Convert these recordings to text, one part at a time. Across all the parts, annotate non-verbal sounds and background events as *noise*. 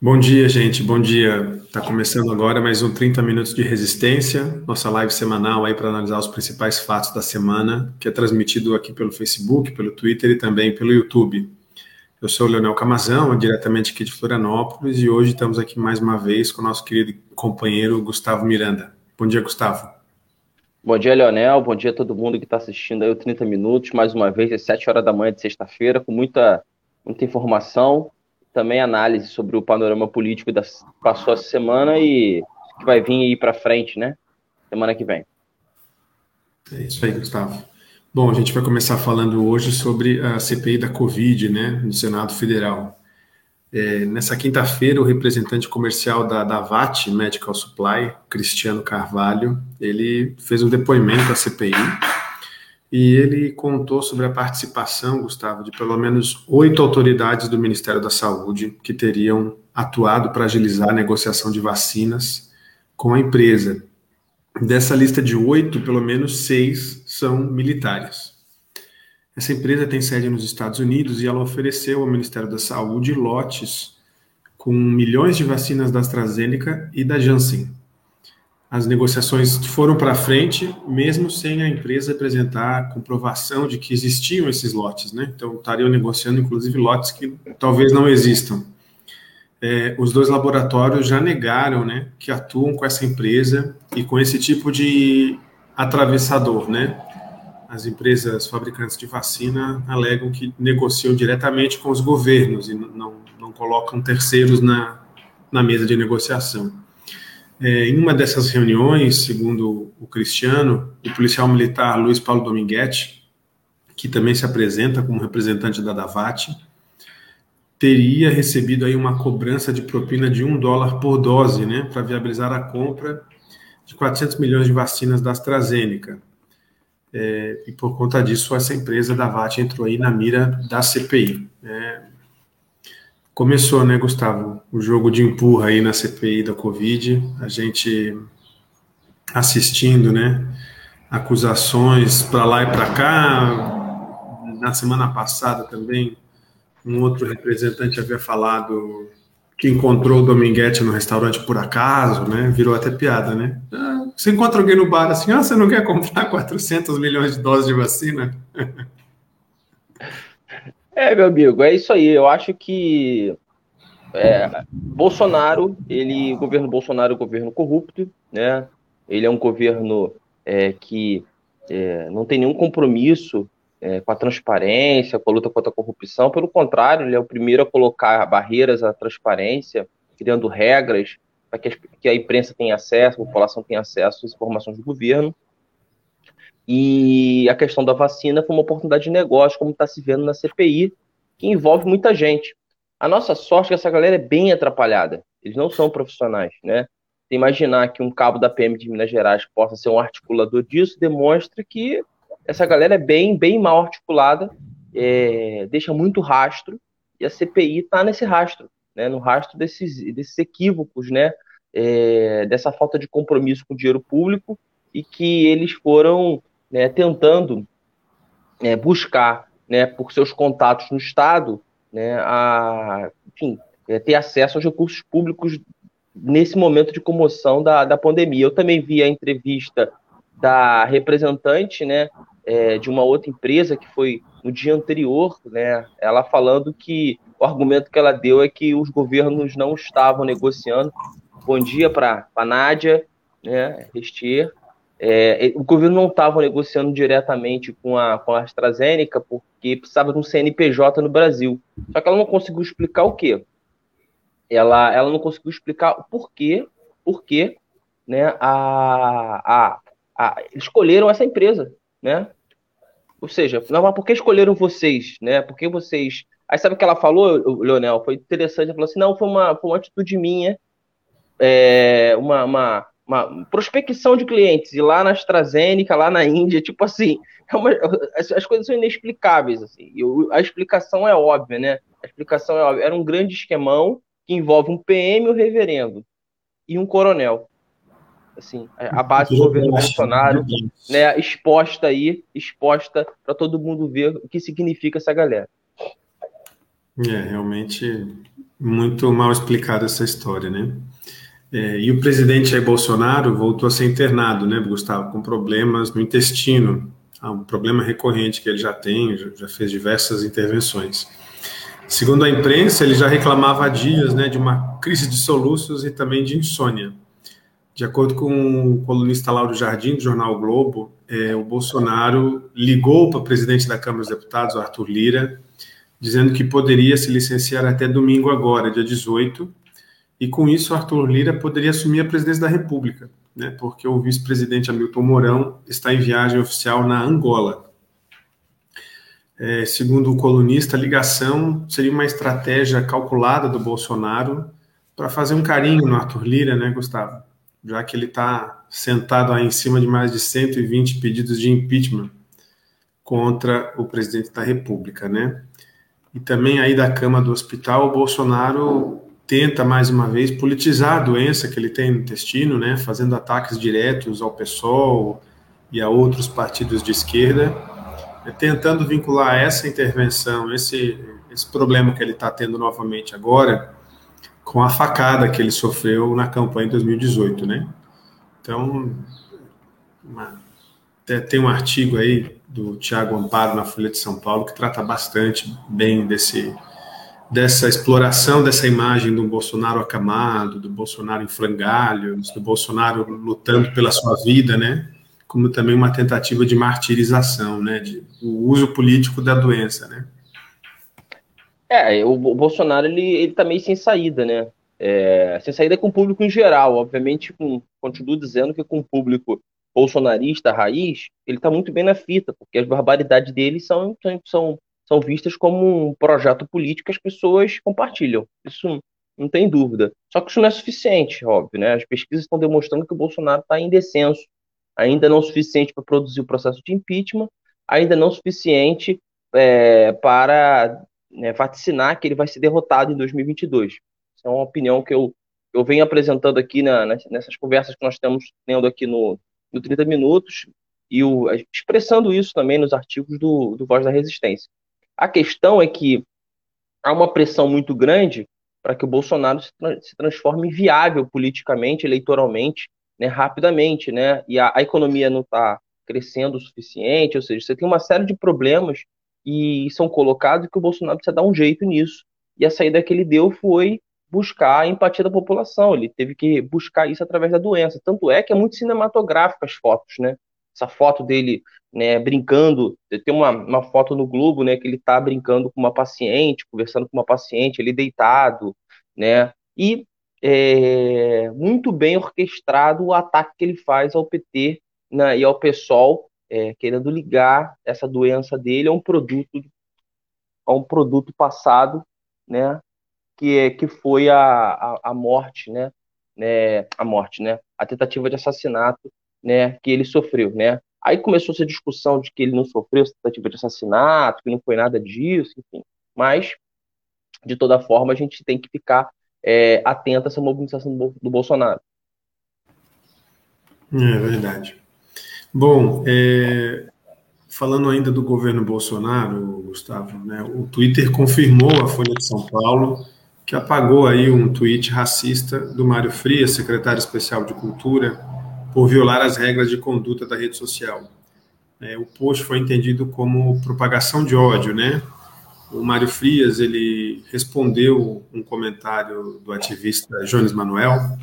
Bom dia, gente. Bom dia. Está começando agora mais um 30 minutos de resistência, nossa live semanal aí para analisar os principais fatos da semana, que é transmitido aqui pelo Facebook, pelo Twitter e também pelo YouTube. Eu sou o Leonel Camazão, diretamente aqui de Florianópolis, e hoje estamos aqui mais uma vez com o nosso querido companheiro Gustavo Miranda. Bom dia, Gustavo. Bom dia, Leonel. Bom dia a todo mundo que está assistindo aí o 30 Minutos, mais uma vez, às 7 horas da manhã de sexta-feira, com muita, muita informação também análise sobre o panorama político da passou essa semana e que vai vir aí para frente, né? Semana que vem. É isso aí, Gustavo. Bom, a gente vai começar falando hoje sobre a CPI da Covid, né, no Senado Federal. É, nessa quinta-feira, o representante comercial da, da VAT Medical Supply, Cristiano Carvalho, ele fez um depoimento à CPI e ele contou sobre a participação, Gustavo, de pelo menos oito autoridades do Ministério da Saúde que teriam atuado para agilizar a negociação de vacinas com a empresa. Dessa lista de oito, pelo menos seis são militares. Essa empresa tem sede nos Estados Unidos e ela ofereceu ao Ministério da Saúde lotes com milhões de vacinas da AstraZeneca e da Janssen as negociações foram para frente, mesmo sem a empresa apresentar comprovação de que existiam esses lotes, né? Então, estariam negociando, inclusive, lotes que talvez não existam. É, os dois laboratórios já negaram, né, que atuam com essa empresa e com esse tipo de atravessador, né? As empresas fabricantes de vacina alegam que negociam diretamente com os governos e não, não colocam terceiros na, na mesa de negociação. É, em uma dessas reuniões, segundo o Cristiano, o policial militar Luiz Paulo Dominguete, que também se apresenta como representante da Davat, teria recebido aí uma cobrança de propina de um dólar por dose, né, para viabilizar a compra de 400 milhões de vacinas da AstraZeneca. É, e por conta disso, essa empresa da VAT entrou aí na mira da CPI. É, Começou, né, Gustavo, o jogo de empurra aí na CPI da Covid, a gente assistindo, né, acusações para lá e para cá. Na semana passada também, um outro representante havia falado que encontrou o Dominguete no restaurante por acaso, né, virou até piada, né. Ah, você encontra alguém no bar assim, ah, você não quer comprar *laughs* 400 milhões de doses de vacina? *laughs* É, meu amigo, é isso aí. Eu acho que é, Bolsonaro, ele, o governo Bolsonaro é um governo corrupto, né? Ele é um governo é, que é, não tem nenhum compromisso é, com a transparência, com a luta contra a corrupção. Pelo contrário, ele é o primeiro a colocar barreiras à transparência, criando regras para que, que, a imprensa tenha acesso, a população tenha acesso às informações do governo. E a questão da vacina foi uma oportunidade de negócio, como está se vendo na CPI, que envolve muita gente. A nossa sorte é que essa galera é bem atrapalhada. Eles não são profissionais, né? Imaginar que um cabo da PM de Minas Gerais possa ser um articulador disso demonstra que essa galera é bem, bem mal articulada, é, deixa muito rastro, e a CPI está nesse rastro, né? No rastro desses, desses equívocos, né? É, dessa falta de compromisso com o dinheiro público e que eles foram né, tentando né, buscar, né, por seus contatos no Estado, né, a enfim, é, ter acesso aos recursos públicos nesse momento de comoção da, da pandemia. Eu também vi a entrevista da representante né, é, de uma outra empresa que foi no dia anterior, né, ela falando que o argumento que ela deu é que os governos não estavam negociando. Bom dia para a Nádia né, Restier, é, o governo não estava negociando diretamente com a, com a AstraZeneca porque precisava de um CNPJ no Brasil. Só que ela não conseguiu explicar o quê? Ela, ela não conseguiu explicar o porquê, porquê né, a, a, a, escolheram essa empresa, né? Ou seja, não, mas por que escolheram vocês, né? Por que vocês... Aí sabe o que ela falou, Leonel? Foi interessante, ela falou assim, não, foi uma, foi uma atitude minha, é, uma, uma uma prospecção de clientes, e lá na AstraZeneca, lá na Índia, tipo assim, é uma, as, as, coisas são inexplicáveis, assim, e a explicação é óbvia, né? A explicação é óbvia. Era um grande esquemão que envolve um PM, o um reverendo, e um coronel. Assim, a base do governo Bolsonaro, né, exposta aí, exposta para todo mundo ver o que significa essa galera. É, realmente muito mal explicada essa história, né? É, e o presidente Jair Bolsonaro voltou a ser internado, né, Gustavo, com problemas no intestino, um problema recorrente que ele já tem, já fez diversas intervenções. Segundo a imprensa, ele já reclamava há dias né, de uma crise de soluços e também de insônia. De acordo com o colunista Lauro Jardim, do jornal o Globo, é, o Bolsonaro ligou para o presidente da Câmara dos Deputados, Arthur Lira, dizendo que poderia se licenciar até domingo agora, dia 18, e com isso Arthur Lira poderia assumir a presidência da República, né, porque o vice-presidente Hamilton Mourão está em viagem oficial na Angola. É, segundo o colunista, a ligação seria uma estratégia calculada do Bolsonaro para fazer um carinho no Arthur Lira, né, Gustavo? Já que ele está sentado aí em cima de mais de 120 pedidos de impeachment contra o presidente da República, né? E também aí da cama do hospital, o Bolsonaro tenta mais uma vez politizar a doença que ele tem no intestino, né? Fazendo ataques diretos ao PSOL e a outros partidos de esquerda tentando vincular essa intervenção, esse, esse problema que ele está tendo novamente agora, com a facada que ele sofreu na campanha em 2018, né? Então, uma, tem um artigo aí do Tiago Amparo na Folha de São Paulo que trata bastante bem desse dessa exploração dessa imagem do Bolsonaro acamado, do Bolsonaro em frangalhos, do Bolsonaro lutando pela sua vida, né? como também uma tentativa de martirização, né, de o uso político da doença, né? É, o Bolsonaro ele, ele tá meio sem saída, né? É, sem saída com o público em geral, obviamente, com, continuo dizendo que com o público bolsonarista raiz, ele tá muito bem na fita, porque as barbaridades dele são, são, são vistas como um projeto político que as pessoas compartilham. Isso não tem dúvida. Só que isso não é suficiente, óbvio, né? As pesquisas estão demonstrando que o Bolsonaro está em descenso ainda não suficiente para produzir o processo de impeachment, ainda não suficiente é, para né, vaticinar que ele vai ser derrotado em 2022. Essa é uma opinião que eu, eu venho apresentando aqui na, nessas conversas que nós estamos tendo aqui no, no 30 Minutos e o, expressando isso também nos artigos do, do Voz da Resistência. A questão é que há uma pressão muito grande para que o Bolsonaro se, se transforme viável politicamente, eleitoralmente, né, rapidamente, né? E a, a economia não está crescendo o suficiente, ou seja, você tem uma série de problemas e são colocados que o Bolsonaro precisa dar um jeito nisso. E a saída que ele deu foi buscar a empatia da população. Ele teve que buscar isso através da doença. Tanto é que é muito cinematográfico as fotos, né? Essa foto dele, né, brincando. Tem uma, uma foto no Globo, né, que ele está brincando com uma paciente, conversando com uma paciente, ele deitado, né? E é, muito bem orquestrado o ataque que ele faz ao PT né, e ao PSOL, é, querendo ligar essa doença dele a um produto a um produto passado, né, que, é, que foi a, a, a morte, né, né, a morte, né, a tentativa de assassinato, né, que ele sofreu, né. Aí começou essa discussão de que ele não sofreu tentativa de assassinato, que não foi nada disso, enfim. Mas, de toda forma, a gente tem que ficar é, atenta a essa mobilização do, do Bolsonaro. É verdade. Bom, é, falando ainda do governo Bolsonaro, Gustavo, né, o Twitter confirmou a Folha de São Paulo que apagou aí um tweet racista do Mário Frias, secretário especial de Cultura, por violar as regras de conduta da rede social. É, o post foi entendido como propagação de ódio, né? o Mário Frias ele respondeu um comentário do ativista Jones Manuel,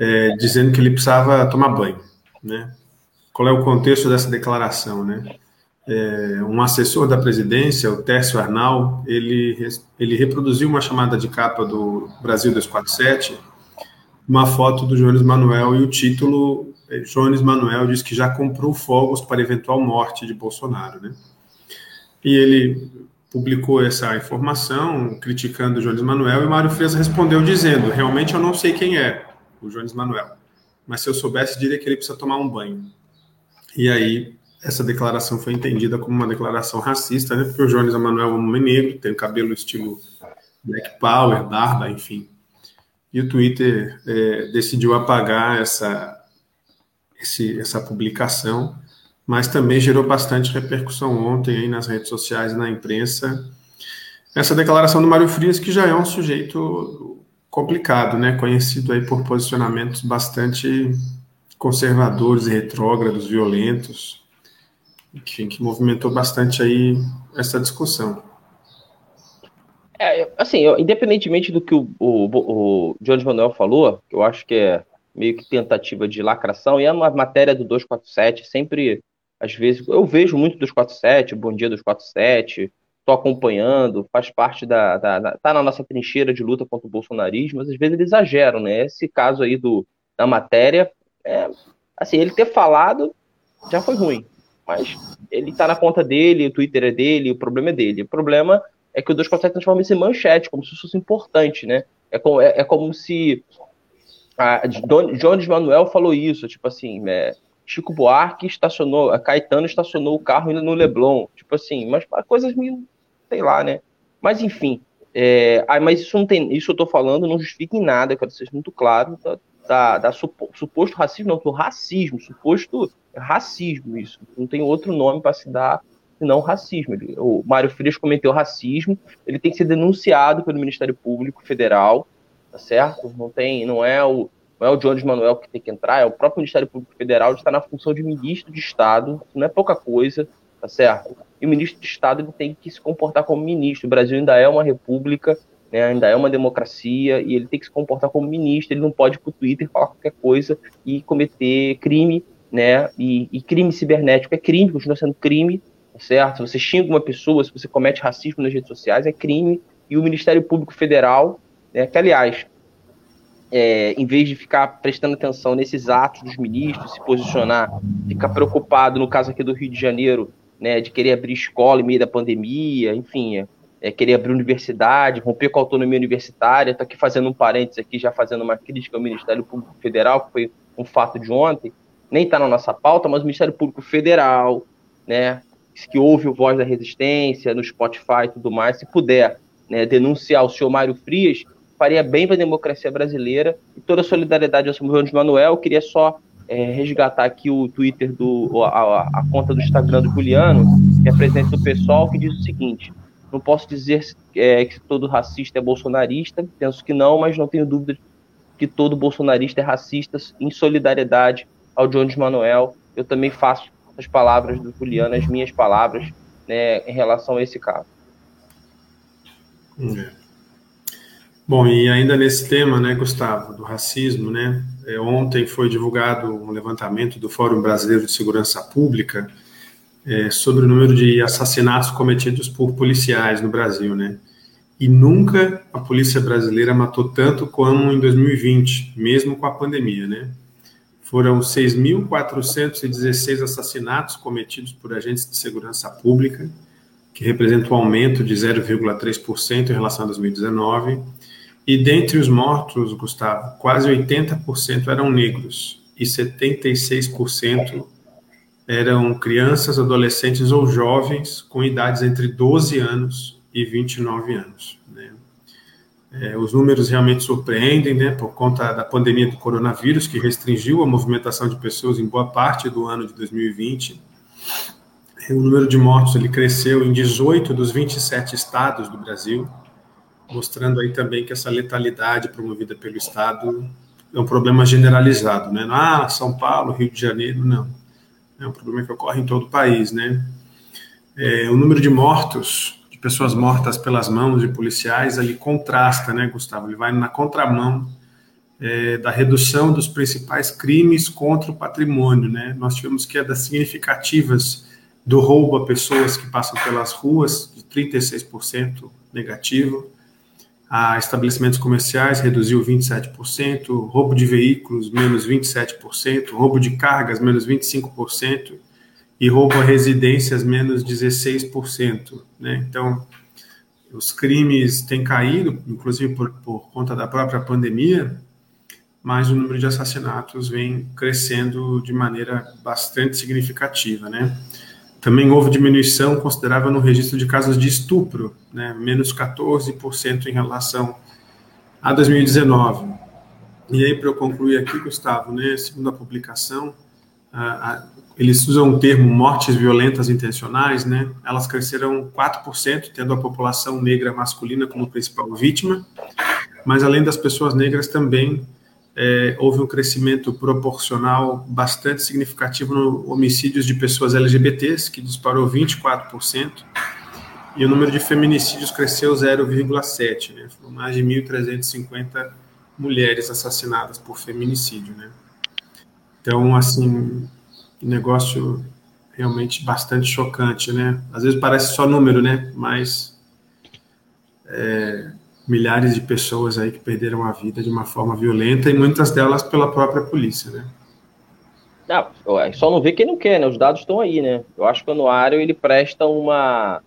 é, dizendo que ele precisava tomar banho, né? Qual é o contexto dessa declaração, né? É, um assessor da presidência, o Tércio Arnal, ele, ele reproduziu uma chamada de capa do Brasil 247, uma foto do Jones Manuel e o título Jones Manuel diz que já comprou fogos para eventual morte de Bolsonaro, né? E ele publicou essa informação criticando Jones Manuel e Mário Frias respondeu dizendo: realmente eu não sei quem é o Jones Manuel, mas se eu soubesse diria que ele precisa tomar um banho. E aí essa declaração foi entendida como uma declaração racista, né? Porque o Jones Manuel é um homem negro, tem cabelo estilo Black Power, barba, enfim. E o Twitter é, decidiu apagar essa esse, essa publicação mas também gerou bastante repercussão ontem aí nas redes sociais e na imprensa, essa declaração do Mário Frias, que já é um sujeito complicado, né? Conhecido aí por posicionamentos bastante conservadores e retrógrados, violentos, enfim, que movimentou bastante aí essa discussão. É, assim, independentemente do que o, o, o Jones Manuel falou, eu acho que é meio que tentativa de lacração, e é uma matéria do 247, sempre, às vezes, eu vejo muito 247, Bom Dia 247, estou acompanhando, faz parte da, da, da, tá na nossa trincheira de luta contra o bolsonarismo, mas às vezes eles exageram, né? Esse caso aí do, da matéria, é, assim, ele ter falado já foi ruim, mas ele tá na conta dele, o Twitter é dele, o problema é dele. O problema é que o 247 transforma isso em manchete, como se isso fosse importante, né? É como, é, é como se a Jones Manuel falou isso, tipo assim, é, Chico Buarque estacionou, a Caetano estacionou o carro indo no Leblon, tipo assim, mas coisas meio, sei lá, né? Mas enfim, é, ah, mas isso não tem, isso eu tô falando não justifica em nada, quero ser muito claro, da, da, da suposto racismo, não, do racismo, suposto racismo isso, não tem outro nome para se dar senão racismo. Ele, o Mário Frias cometeu racismo, ele tem que ser denunciado pelo Ministério Público Federal, tá certo? Não tem, não é o não é o Jones Manuel que tem que entrar, é o próprio Ministério Público Federal, está na função de ministro de Estado, não é pouca coisa, tá certo? E o ministro de Estado ele tem que se comportar como ministro. O Brasil ainda é uma república, né, ainda é uma democracia, e ele tem que se comportar como ministro, ele não pode ir para o Twitter falar qualquer coisa e cometer crime, né? E, e crime cibernético é crime, continua sendo crime, tá certo? Se você xinga uma pessoa, se você comete racismo nas redes sociais, é crime. E o Ministério Público Federal, né, que aliás, é, em vez de ficar prestando atenção nesses atos dos ministros, se posicionar, ficar preocupado, no caso aqui do Rio de Janeiro, né, de querer abrir escola em meio da pandemia, enfim, é, é querer abrir universidade, romper com a autonomia universitária. Estou aqui fazendo um parênteses aqui, já fazendo uma crítica ao Ministério Público Federal, que foi um fato de ontem, nem está na nossa pauta, mas o Ministério Público Federal, né, que ouve o Voz da Resistência no Spotify e tudo mais, se puder né, denunciar o senhor Mário Frias, faria bem para a democracia brasileira e toda a solidariedade ao São de Manuel. Eu queria só é, resgatar aqui o Twitter do a, a, conta do Instagram do Juliano, que é presidente do pessoal, que diz o seguinte: não posso dizer é, que todo racista é bolsonarista, penso que não, mas não tenho dúvida que todo bolsonarista é racista em solidariedade ao Jones Manuel. Eu também faço as palavras do Juliano, as minhas palavras, né, em relação a esse caso. É. Bom, e ainda nesse tema, né, Gustavo, do racismo, né, é, ontem foi divulgado um levantamento do Fórum Brasileiro de Segurança Pública é, sobre o número de assassinatos cometidos por policiais no Brasil, né, e nunca a polícia brasileira matou tanto como em 2020, mesmo com a pandemia, né. Foram 6.416 assassinatos cometidos por agentes de segurança pública, que representa um aumento de 0,3% em relação a 2019 e dentre os mortos, Gustavo, quase 80% eram negros e 76% eram crianças, adolescentes ou jovens com idades entre 12 anos e 29 anos. Né? É, os números realmente surpreendem, né, por conta da pandemia do coronavírus, que restringiu a movimentação de pessoas em boa parte do ano de 2020. O número de mortos ele cresceu em 18 dos 27 estados do Brasil mostrando aí também que essa letalidade promovida pelo Estado é um problema generalizado, né? Ah, São Paulo, Rio de Janeiro, não. É um problema que ocorre em todo o país, né? É, o número de mortos, de pessoas mortas pelas mãos de policiais, ali contrasta, né, Gustavo? Ele vai na contramão é, da redução dos principais crimes contra o patrimônio, né? Nós tivemos quedas significativas do roubo a pessoas que passam pelas ruas, de 36% negativo, a estabelecimentos comerciais reduziu 27%, roubo de veículos menos 27%, roubo de cargas menos 25% e roubo a residências menos 16%. Né? Então, os crimes têm caído, inclusive por, por conta da própria pandemia, mas o número de assassinatos vem crescendo de maneira bastante significativa, né? Também houve diminuição considerável no registro de casos de estupro, né, menos 14% em relação a 2019. E aí, para eu concluir aqui, Gustavo, né, segundo a publicação, eles usam o termo mortes violentas intencionais, né? Elas cresceram 4%, tendo a população negra masculina como principal vítima, mas além das pessoas negras também é, houve um crescimento proporcional bastante significativo no homicídios de pessoas LGBTs, que disparou 24%, e o número de feminicídios cresceu 0,7%, né? Foram mais de 1.350 mulheres assassinadas por feminicídio, né? Então, assim, negócio realmente bastante chocante, né? Às vezes parece só número, né? Mas é, milhares de pessoas aí que perderam a vida de uma forma violenta e muitas delas pela própria polícia, né? Não, só não vê quem não quer, né? Os dados estão aí, né? Eu acho que o anuário ele presta uma,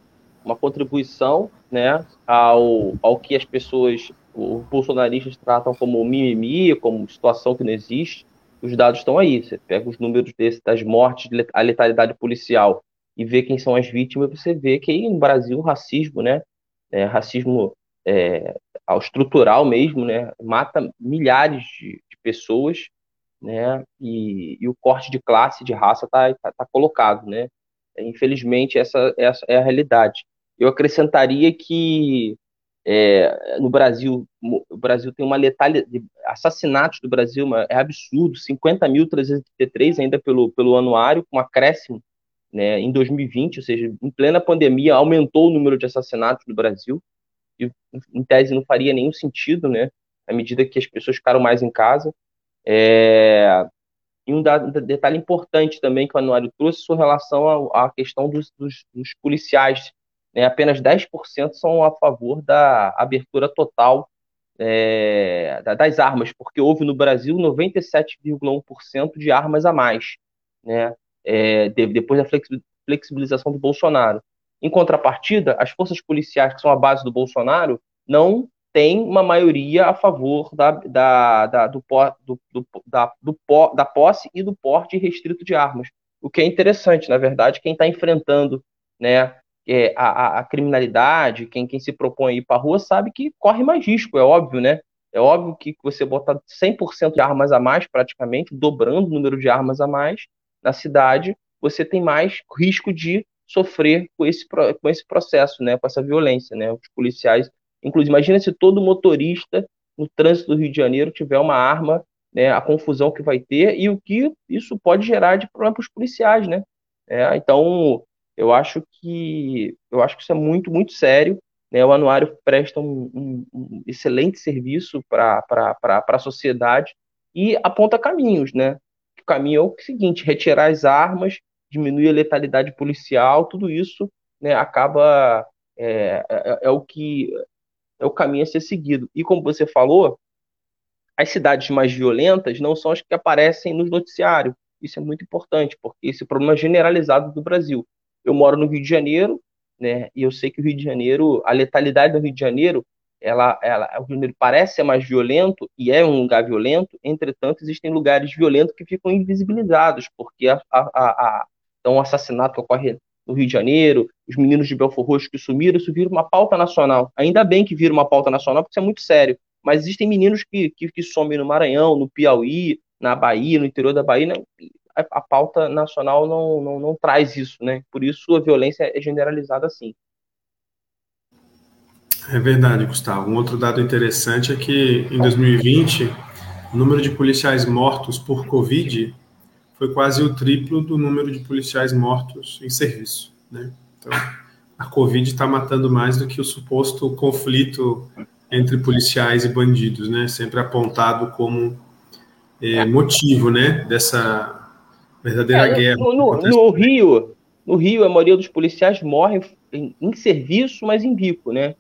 uma contribuição, né, ao, ao que as pessoas, os bolsonaristas tratam como mimimi, como situação que não existe. Os dados estão aí. Você pega os números desse, das mortes, a letalidade policial e vê quem são as vítimas, você vê que aí no Brasil o racismo, né, é, racismo é, ao estrutural mesmo, né, mata milhares de, de pessoas, né, e, e, o corte de classe, de raça está tá, tá, colocado, né. Infelizmente essa, essa é a realidade. Eu acrescentaria que é, no Brasil, o Brasil tem uma letalidade, assassinatos do Brasil é absurdo, 50.333 ainda pelo, pelo anuário, com um acréscimo né, em 2020, ou seja, em plena pandemia, aumentou o número de assassinatos do Brasil, em tese não faria nenhum sentido, né, à medida que as pessoas ficaram mais em casa. É, e um detalhe importante também que o anuário trouxe com relação à, questão dos, dos, dos policiais. Né, apenas 10% são a favor da abertura total é, das armas, porque houve no Brasil 97,1% de armas a mais, né, é, depois da flexibilização do Bolsonaro. Em contrapartida, as forças policiais, que são a base do Bolsonaro, não têm uma maioria a favor da, da, da, do, do, do, da, do, da posse e do porte restrito de armas. O que é interessante, na verdade, quem está enfrentando né, é, a, a, criminalidade, quem, quem se propõe a ir para a rua, sabe que corre mais risco, é óbvio, né? É óbvio que você botar 100% de armas a mais, praticamente, dobrando o número de armas a mais na cidade, você tem mais risco de sofrer com esse, com esse processo, né, com essa violência, né, os policiais, inclusive, imagina se todo motorista no trânsito do Rio de Janeiro tiver uma arma, né, a confusão que vai ter e o que isso pode gerar de problema para os policiais, né, é, então, eu acho que eu acho que isso é muito, muito sério, né, o anuário presta um, um, um excelente serviço para a sociedade e aponta caminhos, né, o caminho é o seguinte, retirar as armas diminui a letalidade policial, tudo isso né, acaba é, é, é, o que é o caminho a ser seguido. E como você falou, as cidades mais violentas não são as que aparecem nos noticiários. Isso é muito importante, porque esse problema é generalizado do Brasil. Eu moro no Rio de Janeiro, né, e eu sei que o Rio de Janeiro, a letalidade do Rio de Janeiro, ela, ela, o Rio de Janeiro parece ser mais violento e é um lugar violento, entretanto, existem lugares violentos que ficam invisibilizados, porque a, a, a, então, o assassinato ocorre no Rio de Janeiro, os meninos de Belfor Roxo que sumiram, isso vira uma pauta nacional. Ainda bem que vira uma pauta nacional, porque isso é muito sério. Mas existem meninos que, que, que somem no Maranhão, no Piauí, na Bahia, no interior da Bahia. Né? A, a, pauta nacional não, não, não traz isso, né? Por isso a violência é generalizada assim. É verdade, Gustavo. Um outro dado interessante é que em 2020 o número de policiais mortos por Covid foi quase o triplo do número de policiais mortos em serviço. Né? Então, a Covid está matando mais do que o suposto conflito entre policiais e bandidos, né? sempre apontado como é, motivo né? dessa verdadeira é, guerra. No, no, no, Rio, no Rio, a maioria dos policiais morrem em, em serviço, mas em bico. Né?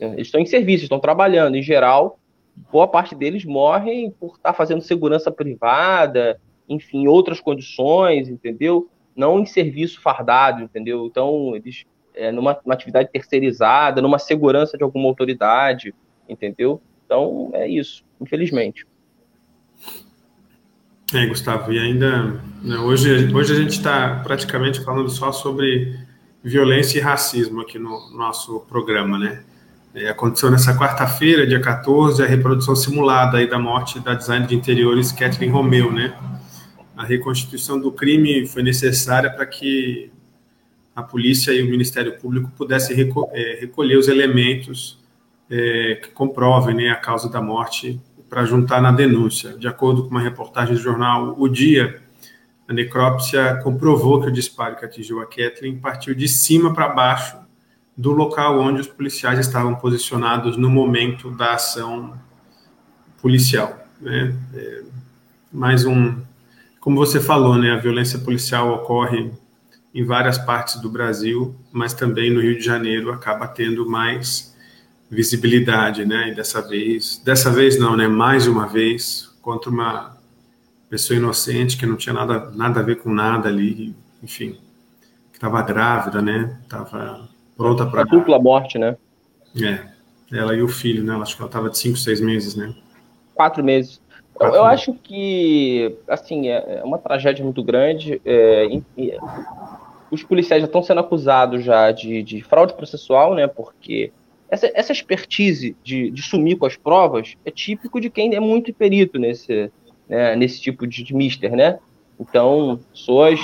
Eles estão em serviço, estão trabalhando. Em geral, boa parte deles morrem por estar fazendo segurança privada, enfim, outras condições, entendeu? Não em serviço fardado, entendeu? Então, eles, é, numa atividade terceirizada, numa segurança de alguma autoridade, entendeu? Então, é isso, infelizmente. É, Gustavo, e ainda, né, hoje, hoje a gente está praticamente falando só sobre violência e racismo aqui no nosso programa, né? É, aconteceu nessa quarta-feira, dia 14, a reprodução simulada aí da morte da designer de interiores Kathleen Romeu, né? A reconstituição do crime foi necessária para que a polícia e o Ministério Público pudessem é, recolher os elementos é, que comprovem né, a causa da morte para juntar na denúncia. De acordo com uma reportagem do jornal O Dia, a necrópsia comprovou que o disparo que atingiu a Kathleen partiu de cima para baixo do local onde os policiais estavam posicionados no momento da ação policial. Né? É, mais um, como você falou, né, a violência policial ocorre em várias partes do Brasil, mas também no Rio de Janeiro acaba tendo mais visibilidade, né? E dessa vez, dessa vez não, né? Mais uma vez contra uma pessoa inocente que não tinha nada nada a ver com nada ali, enfim, que estava grávida, né? Estava pronta para a dupla morte, né? É, ela e o filho, né? Acho que ela estava de cinco, seis meses, né? Quatro meses. Eu, eu acho que, assim, é, é uma tragédia muito grande. É, os policiais já estão sendo acusados já de, de fraude processual, né? Porque essa, essa expertise de, de sumir com as provas é típico de quem é muito perito nesse, né, nesse tipo de, de mister, né? Então, pessoas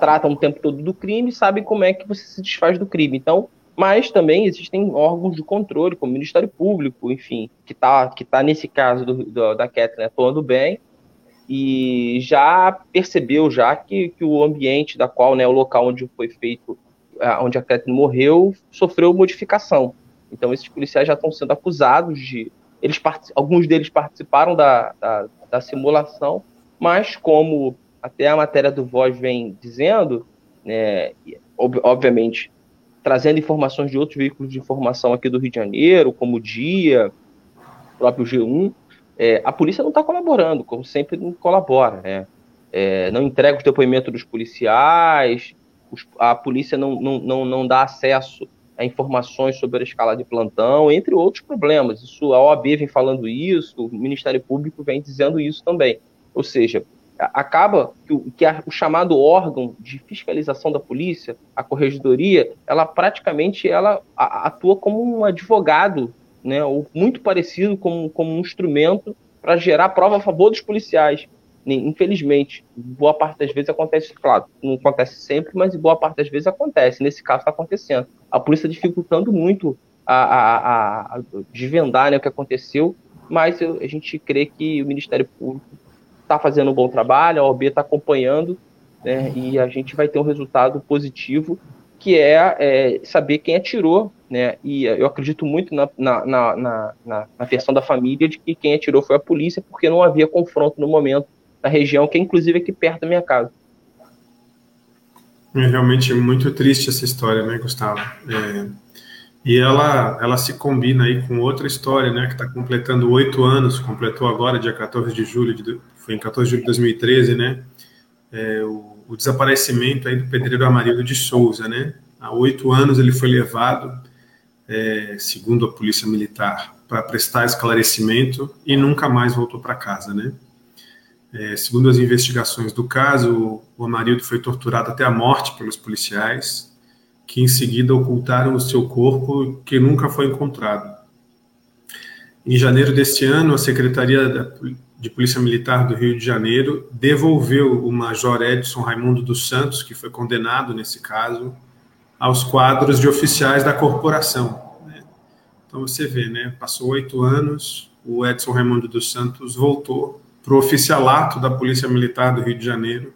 tratam o tempo todo do crime e sabem como é que você se desfaz do crime. Então, mas também existem órgãos de controle, como o Ministério Público, enfim, que está que tá nesse caso do, do, da Kathleen atuando bem e já percebeu já que, que o ambiente da qual, né, o local onde foi feito, onde a Kathleen morreu, sofreu modificação. Então, esses policiais já estão sendo acusados de. Eles, alguns deles participaram da, da, da simulação, mas como até a matéria do Voz vem dizendo, né, ob, obviamente, trazendo informações de outros veículos de informação aqui do Rio de Janeiro, como o Dia, o próprio G1, é, a polícia não está colaborando, como sempre não colabora. Né? É, não entrega os depoimentos dos policiais, os, a polícia não, não, não, não dá acesso a informações sobre a escala de plantão, entre outros problemas. Isso, a OAB vem falando isso, o Ministério Público vem dizendo isso também. Ou seja, acaba que, que a, o chamado órgão de fiscalização da polícia, a corregedoria, ela praticamente ela atua como um advogado, né, ou muito parecido com, como um instrumento para gerar prova a favor dos policiais. Infelizmente, boa parte das vezes acontece, claro, não acontece sempre, mas boa parte das vezes acontece. Nesse caso está acontecendo. A polícia dificultando muito a, a, a desvendar né, o que aconteceu, mas eu, a gente crê que o Ministério Público está fazendo um bom trabalho, a OAB está acompanhando, né, e a gente vai ter um resultado positivo, que é, é saber quem atirou, né, e eu acredito muito na, na, na, na, na versão da família de que quem atirou foi a polícia, porque não havia confronto no momento na região, que é inclusive aqui perto da minha casa. É realmente muito triste essa história, né, Gustavo? É, e ela, ela se combina aí com outra história, né, que está completando oito anos, completou agora, dia 14 de julho, de, foi em 14 de julho de 2013, né, é, o, o, desaparecimento aí do pedreiro Amarildo de Souza, né, há oito anos ele foi levado, é, segundo a polícia militar, para prestar esclarecimento e nunca mais voltou para casa, né. É, segundo as investigações do caso, o Amarildo foi torturado até a morte pelos policiais, que em seguida ocultaram o seu corpo, que nunca foi encontrado. Em janeiro deste ano, a Secretaria de Polícia Militar do Rio de Janeiro devolveu o Major Edson Raimundo dos Santos, que foi condenado nesse caso, aos quadros de oficiais da corporação. Né? Então você vê, né? Passou oito anos, o Edson Raimundo dos Santos voltou para o oficialato da Polícia Militar do Rio de Janeiro,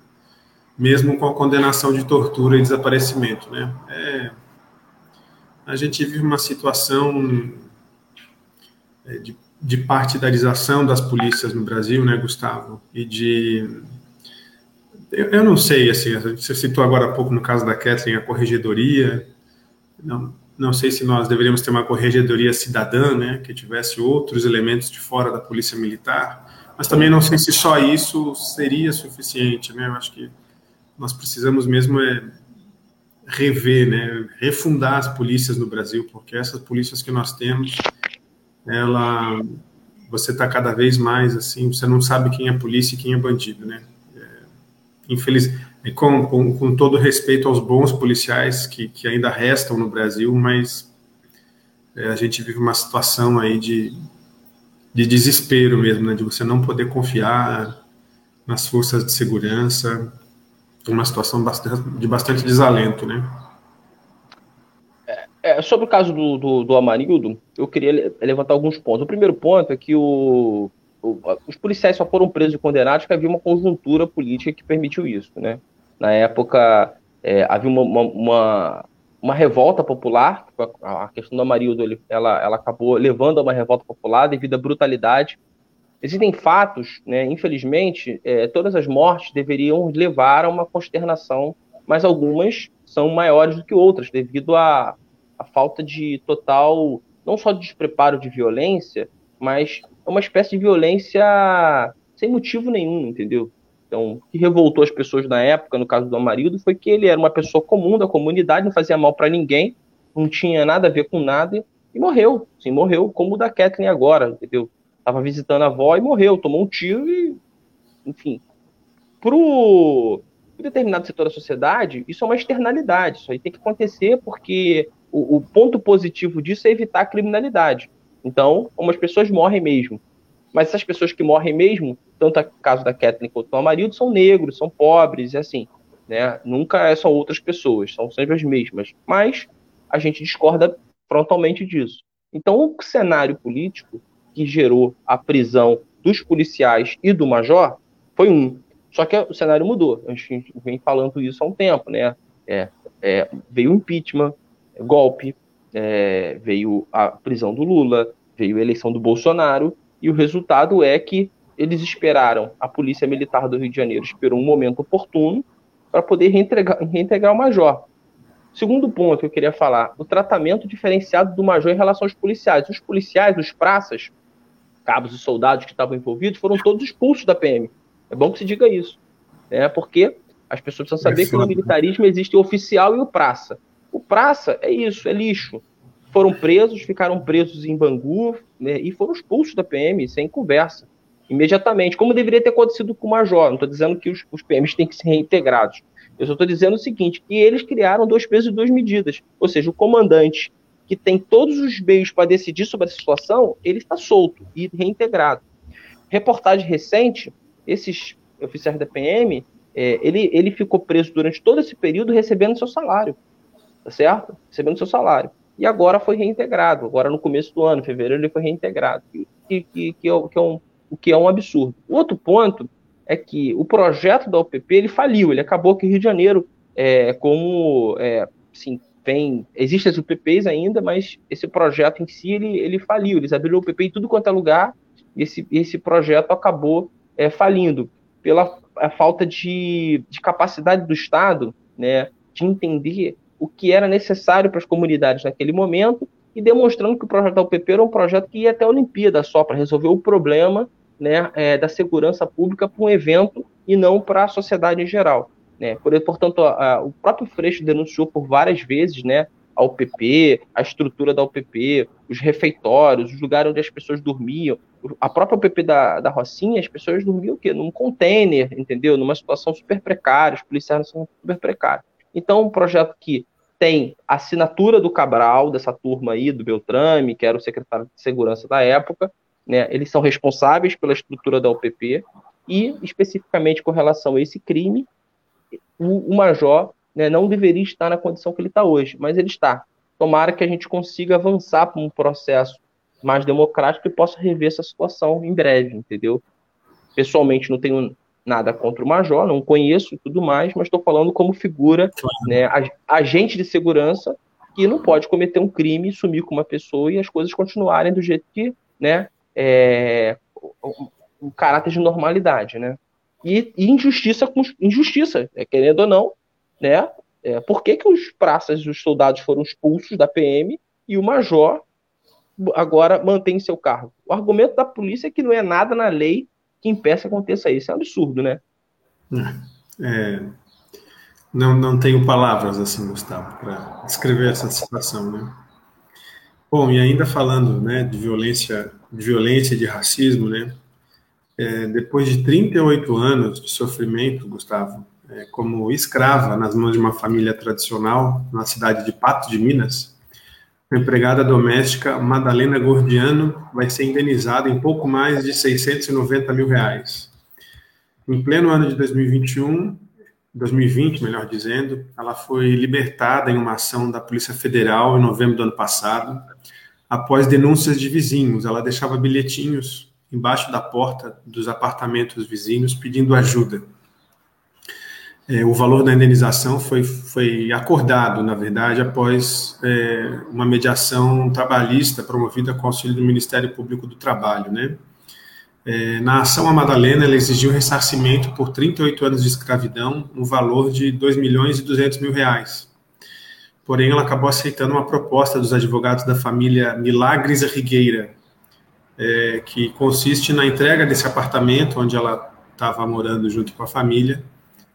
mesmo com a condenação de tortura e desaparecimento. Né? É, a gente vive uma situação é, de, de, partidarização das polícias no Brasil, né, Gustavo? E de. Eu, eu não sei, assim, você citou agora há pouco no caso da Kathleen a corregedoria. Não, não sei se nós deveríamos ter uma corregedoria cidadã, né, que tivesse outros elementos de fora da polícia militar mas também não sei se só isso seria suficiente, né? Eu acho que nós precisamos mesmo é rever, né? Refundar as polícias no Brasil, porque essas polícias que nós temos, ela, você está cada vez mais assim, você não sabe quem é polícia e quem é bandido, né? É, infeliz, com, com, com, todo respeito aos bons policiais que, que ainda restam no Brasil, mas é, a gente vive uma situação aí de de desespero mesmo, né, de você não poder confiar nas forças de segurança, uma situação de bastante desalento, né? É, sobre o caso do, do, do, Amarildo, eu queria levantar alguns pontos. O primeiro ponto é que o, o, os policiais só foram presos e condenados porque havia uma conjuntura política que permitiu isso, né? Na época, é, havia uma, uma, uma, uma, revolta popular, a, a questão do Amarildo, ela, ela acabou levando a uma revolta popular devido à brutalidade Existem fatos, né, infelizmente, é, todas as mortes deveriam levar a uma consternação, mas algumas são maiores do que outras, devido à, à falta de total, não só de despreparo de violência, mas é uma espécie de violência sem motivo nenhum, entendeu? Então, o que revoltou as pessoas na época, no caso do Amarildo, foi que ele era uma pessoa comum da comunidade, não fazia mal para ninguém, não tinha nada a ver com nada, e morreu. Sim, morreu, como o da Kathleen agora, entendeu? Estava visitando a avó e morreu, tomou um tiro e. Enfim. Para um determinado setor da sociedade, isso é uma externalidade. Isso aí tem que acontecer porque o, o ponto positivo disso é evitar a criminalidade. Então, umas pessoas morrem mesmo. Mas essas pessoas que morrem mesmo, tanto no caso da Kathleen quanto do marido, são negros, são pobres, e assim. Né? Nunca são outras pessoas, são sempre as mesmas. Mas a gente discorda frontalmente disso. Então, o cenário político que gerou a prisão dos policiais e do major foi um. Só que o cenário mudou. A gente vem falando isso há um tempo, né? É, é, veio o impeachment, golpe, é, veio a prisão do Lula, veio a eleição do Bolsonaro, e o resultado é que eles esperaram, a Polícia Militar do Rio de Janeiro esperou um momento oportuno para poder reintegrar, reintegrar o major. Segundo ponto que eu queria falar, o tratamento diferenciado do major em relação aos policiais. Os policiais, os praças, cabos e soldados que estavam envolvidos foram todos expulsos da PM. É bom que se diga isso. Né? Porque as pessoas precisam saber que no militarismo existe o oficial e o praça. O praça é isso, é lixo. Foram presos, ficaram presos em Bangu né, e foram expulsos da PM, sem conversa, imediatamente, como deveria ter acontecido com o Major. Não estou dizendo que os, os PMs têm que ser reintegrados. Eu só estou dizendo o seguinte, que eles criaram dois pesos e duas medidas. Ou seja, o comandante que tem todos os meios para decidir sobre a situação, ele está solto e reintegrado. Reportagem recente, esses oficiais da PM, é, ele, ele ficou preso durante todo esse período recebendo seu salário, tá certo? Recebendo seu salário. E agora foi reintegrado, agora no começo do ano, em fevereiro, ele foi reintegrado, que, que, que, é, que é um, o que é um absurdo. O outro ponto é que o projeto da UPP ele faliu, ele acabou que Rio de Janeiro, é, como é, assim, vem, existem as UPPs ainda, mas esse projeto em si ele, ele faliu. Eles abriram o UPP em tudo quanto é lugar e esse, esse projeto acabou é, falindo pela falta de, de capacidade do Estado né, de entender o que era necessário para as comunidades naquele momento e demonstrando que o projeto da UPP era um projeto que ia até a Olimpíada só para resolver o problema né, é, da segurança pública para um evento e não para a sociedade em geral. Né? Portanto, a, a, o próprio Freixo denunciou por várias vezes né, a UPP, a estrutura da UPP, os refeitórios, os lugares onde as pessoas dormiam. A própria UPP da, da Rocinha, as pessoas dormiam o quê? Num container, entendeu? Numa situação super precária, os policiais são super precários. Então, um projeto que tem assinatura do Cabral, dessa turma aí, do Beltrame, que era o secretário de segurança da época, né? Eles são responsáveis pela estrutura da UPP e, especificamente com relação a esse crime, o, o major né, não deveria estar na condição que ele está hoje, mas ele está. Tomara que a gente consiga avançar para um processo mais democrático e possa rever essa situação em breve, entendeu? Pessoalmente não tenho nada contra o major, não conheço e tudo mais, mas estou falando como figura, né, agente de segurança que não pode cometer um crime, sumir com uma pessoa e as coisas continuarem do jeito que, né, é, o, o caráter de normalidade, né? e, e injustiça com injustiça, é, querendo ou não, né? É, por que, que os praças e os soldados foram expulsos da PM e o major agora mantém seu cargo? O argumento da polícia é que não é nada na lei que que aconteça isso. É um absurdo, né? É, não, não tenho palavras assim, Gustavo, para descrever essa situação, né? Bom, e ainda falando, né, de violência, de violência, de racismo, né? é, depois de 38 anos de sofrimento, Gustavo, é, como escrava nas mãos de uma família tradicional na cidade de Pato de Minas, a empregada doméstica Madalena Gordiano vai ser indenizada em pouco mais de 690 mil reais. em pleno ano de 2021, 2020, melhor dizendo, ela foi libertada em uma ação da Polícia Federal em novembro do ano passado, após denúncias de vizinhos. Ela deixava bilhetinhos embaixo da porta dos apartamentos vizinhos pedindo ajuda. É, o valor da indenização foi, foi acordado, na verdade, após é, uma mediação trabalhista promovida com auxílio do Ministério Público do Trabalho, né? É, na ação a Madalena, ela exigiu ressarcimento por 38 anos de escravidão, no valor de 2 milhões e 200 mil reais. Porém, ela acabou aceitando uma proposta dos advogados da família Milagres Rigueira, é, que consiste na entrega desse apartamento onde ela estava morando junto com a família,